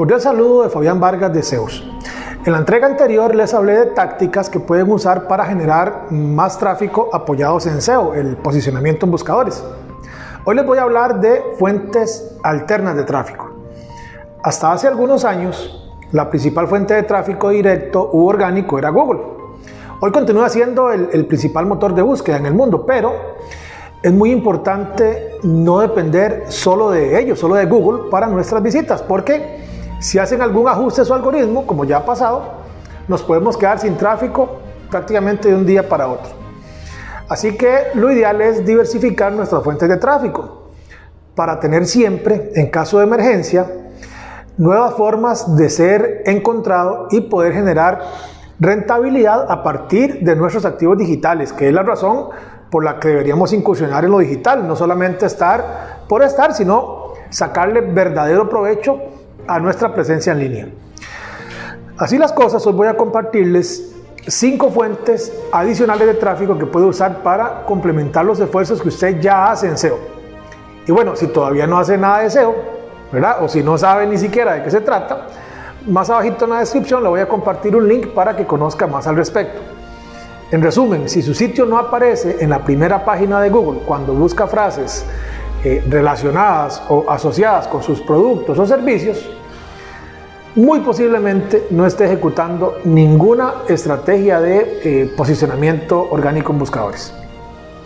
Cordial saludo de Fabián Vargas de Zeus. En la entrega anterior les hablé de tácticas que pueden usar para generar más tráfico apoyados en SEO, el posicionamiento en buscadores. Hoy les voy a hablar de fuentes alternas de tráfico. Hasta hace algunos años, la principal fuente de tráfico directo u orgánico era Google. Hoy continúa siendo el, el principal motor de búsqueda en el mundo, pero es muy importante no depender solo de ellos, solo de Google para nuestras visitas, porque si hacen algún ajuste a su algoritmo, como ya ha pasado, nos podemos quedar sin tráfico prácticamente de un día para otro. Así que lo ideal es diversificar nuestras fuentes de tráfico para tener siempre, en caso de emergencia, nuevas formas de ser encontrado y poder generar rentabilidad a partir de nuestros activos digitales, que es la razón por la que deberíamos incursionar en lo digital, no solamente estar por estar, sino sacarle verdadero provecho a nuestra presencia en línea. Así las cosas, hoy voy a compartirles cinco fuentes adicionales de tráfico que puede usar para complementar los esfuerzos que usted ya hace en SEO. Y bueno, si todavía no hace nada de SEO, ¿verdad? O si no sabe ni siquiera de qué se trata, más abajito en la descripción le voy a compartir un link para que conozca más al respecto. En resumen, si su sitio no aparece en la primera página de Google cuando busca frases eh, relacionadas o asociadas con sus productos o servicios, muy posiblemente no esté ejecutando ninguna estrategia de eh, posicionamiento orgánico en buscadores.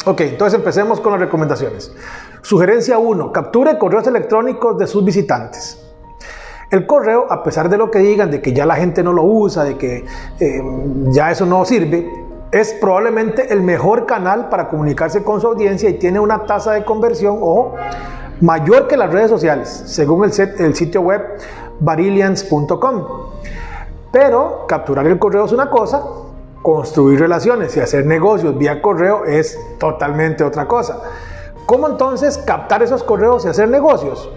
Ok, entonces empecemos con las recomendaciones. Sugerencia 1. Capture correos electrónicos de sus visitantes. El correo, a pesar de lo que digan, de que ya la gente no lo usa, de que eh, ya eso no sirve, es probablemente el mejor canal para comunicarse con su audiencia y tiene una tasa de conversión mayor que las redes sociales, según el sitio web barillians.com. Pero capturar el correo es una cosa, construir relaciones y hacer negocios vía correo es totalmente otra cosa. ¿Cómo entonces captar esos correos y hacer negocios?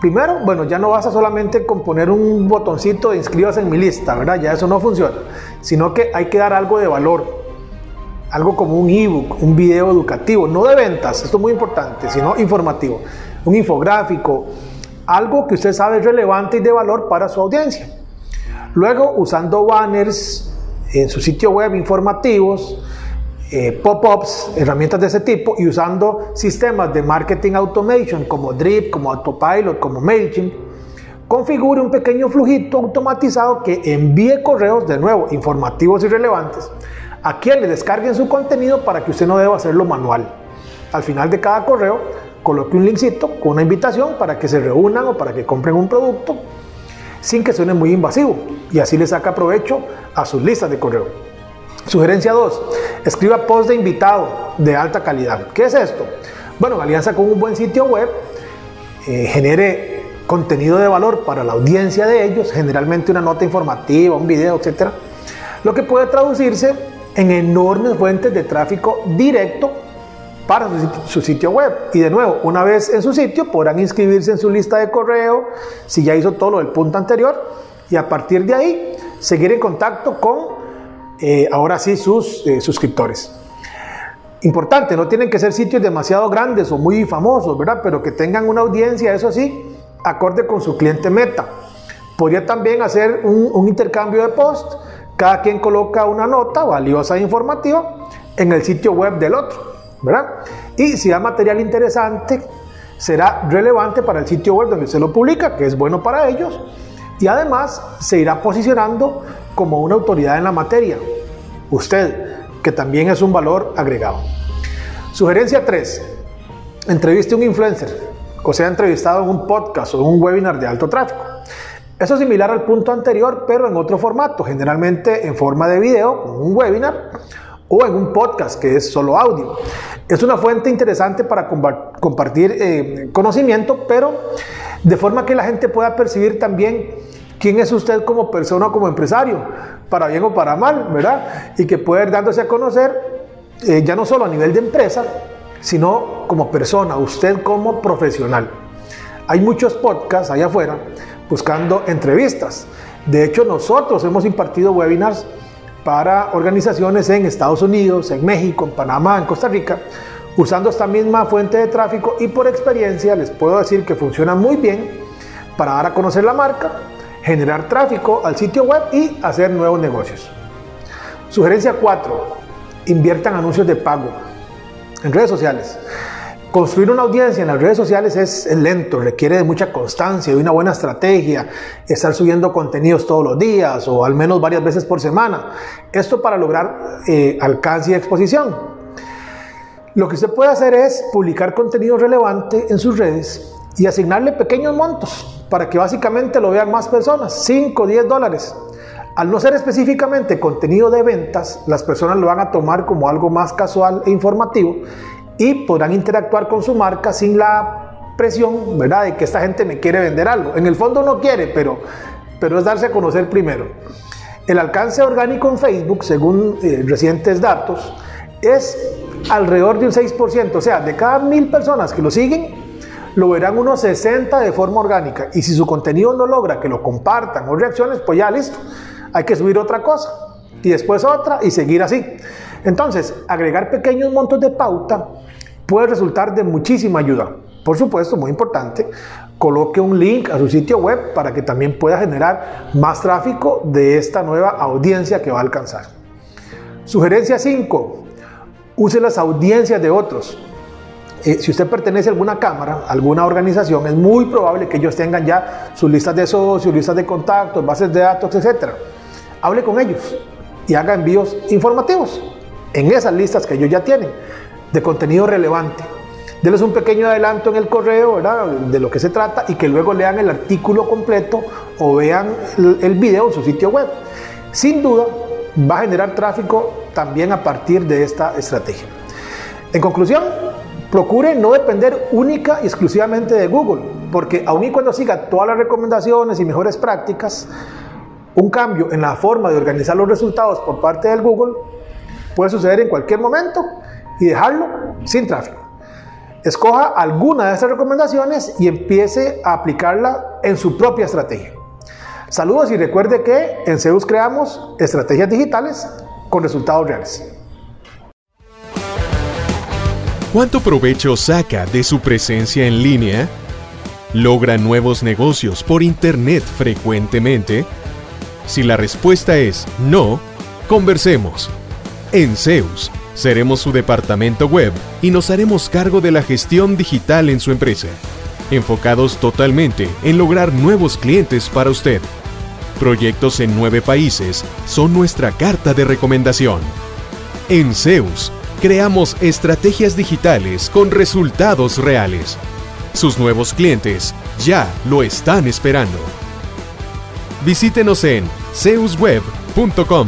Primero, bueno, ya no basta solamente con poner un botoncito de inscríbase en mi lista, ¿verdad? Ya eso no funciona, sino que hay que dar algo de valor, algo como un ebook, un video educativo, no de ventas, esto es muy importante, sino informativo, un infográfico, algo que usted sabe es relevante y de valor para su audiencia. Luego, usando banners en su sitio web informativos, eh, pop-ups, herramientas de ese tipo y usando sistemas de marketing automation como Drip, como Autopilot, como MailChimp, configure un pequeño flujito automatizado que envíe correos, de nuevo, informativos y relevantes, a quien le descarguen su contenido para que usted no deba hacerlo manual. Al final de cada correo, coloque un linkcito con una invitación para que se reúnan o para que compren un producto sin que suene muy invasivo y así le saca provecho a sus listas de correo. Sugerencia 2. Escriba post de invitado de alta calidad. ¿Qué es esto? Bueno, en alianza con un buen sitio web, eh, genere contenido de valor para la audiencia de ellos, generalmente una nota informativa, un video, etc. Lo que puede traducirse en enormes fuentes de tráfico directo para su, sitio web. Y de nuevo, una vez en su sitio podrán inscribirse en su lista de correo si ya hizo todo lo del punto anterior y a partir de ahí seguir en contacto con eh, ahora sí sus eh, suscriptores. Importante, no tienen que ser sitios demasiado grandes o muy famosos, ¿verdad? Pero que tengan una audiencia, eso sí, acorde con su cliente meta. Podría también hacer un, un intercambio de post. Cada quien coloca una nota valiosa e informativa en el sitio web del otro. ¿Verdad? Y si da material interesante, será relevante para el sitio web donde se lo publica, que es bueno para ellos, y además se irá posicionando como una autoridad en la materia. Usted, que también es un valor agregado. Sugerencia 3. Entreviste a un influencer, o sea, entrevistado en un podcast o en un webinar de alto tráfico. Eso es similar al punto anterior, pero en otro formato, generalmente en forma de video, un webinar, o en un podcast que es solo audio. Es una fuente interesante para compartir eh, conocimiento, pero de forma que la gente pueda percibir también quién es usted como persona o como empresario, para bien o para mal, ¿verdad? Y que pueda ir dándose a conocer eh, ya no solo a nivel de empresa, sino como persona, usted como profesional. Hay muchos podcasts allá afuera buscando entrevistas. De hecho, nosotros hemos impartido webinars para organizaciones en Estados Unidos, en México, en Panamá, en Costa Rica, usando esta misma fuente de tráfico y por experiencia les puedo decir que funciona muy bien para dar a conocer la marca, generar tráfico al sitio web y hacer nuevos negocios. Sugerencia 4. Inviertan anuncios de pago en redes sociales. Construir una audiencia en las redes sociales es lento, requiere de mucha constancia, y una buena estrategia, estar subiendo contenidos todos los días o al menos varias veces por semana. Esto para lograr eh, alcance y exposición. Lo que usted puede hacer es publicar contenido relevante en sus redes y asignarle pequeños montos para que básicamente lo vean más personas, 5 o 10 dólares. Al no ser específicamente contenido de ventas, las personas lo van a tomar como algo más casual e informativo y podrán interactuar con su marca sin la presión, ¿verdad?, de que esta gente me quiere vender algo. En el fondo no quiere, pero, pero es darse a conocer primero. El alcance orgánico en Facebook, según eh, recientes datos, es alrededor de un 6%, o sea, de cada mil personas que lo siguen, lo verán unos 60 de forma orgánica. Y si su contenido no logra que lo compartan o reacciones, pues ya listo, hay que subir otra cosa y después otra y seguir así. Entonces, agregar pequeños montos de pauta puede resultar de muchísima ayuda. Por supuesto, muy importante, coloque un link a su sitio web para que también pueda generar más tráfico de esta nueva audiencia que va a alcanzar. Sugerencia 5. Use las audiencias de otros. Eh, si usted pertenece a alguna cámara, alguna organización, es muy probable que ellos tengan ya sus listas de socios, listas de contactos, bases de datos, etc. Hable con ellos y haga envíos informativos en esas listas que ellos ya tienen de contenido relevante. Denles un pequeño adelanto en el correo de lo que se trata y que luego lean el artículo completo o vean el, video en su sitio web. Sin duda, va a generar tráfico también a partir de esta estrategia. En conclusión, procure no depender única y exclusivamente de Google, porque aun y cuando siga todas las recomendaciones y mejores prácticas, un cambio en la forma de organizar los resultados por parte del Google puede suceder en cualquier momento y dejarlo sin tráfico. Escoja alguna de estas recomendaciones y empiece a aplicarla en su propia estrategia. Saludos y recuerde que en Zeus creamos estrategias digitales con resultados reales. ¿Cuánto provecho saca de su presencia en línea? ¿Logra nuevos negocios por Internet frecuentemente? Si la respuesta es no, conversemos. En Zeus, seremos su departamento web y nos haremos cargo de la gestión digital en su empresa, enfocados totalmente en lograr nuevos clientes para usted. Proyectos en nueve países son nuestra carta de recomendación. En Zeus, creamos estrategias digitales con resultados reales. Sus nuevos clientes ya lo están esperando. Visítenos en zeusweb.com.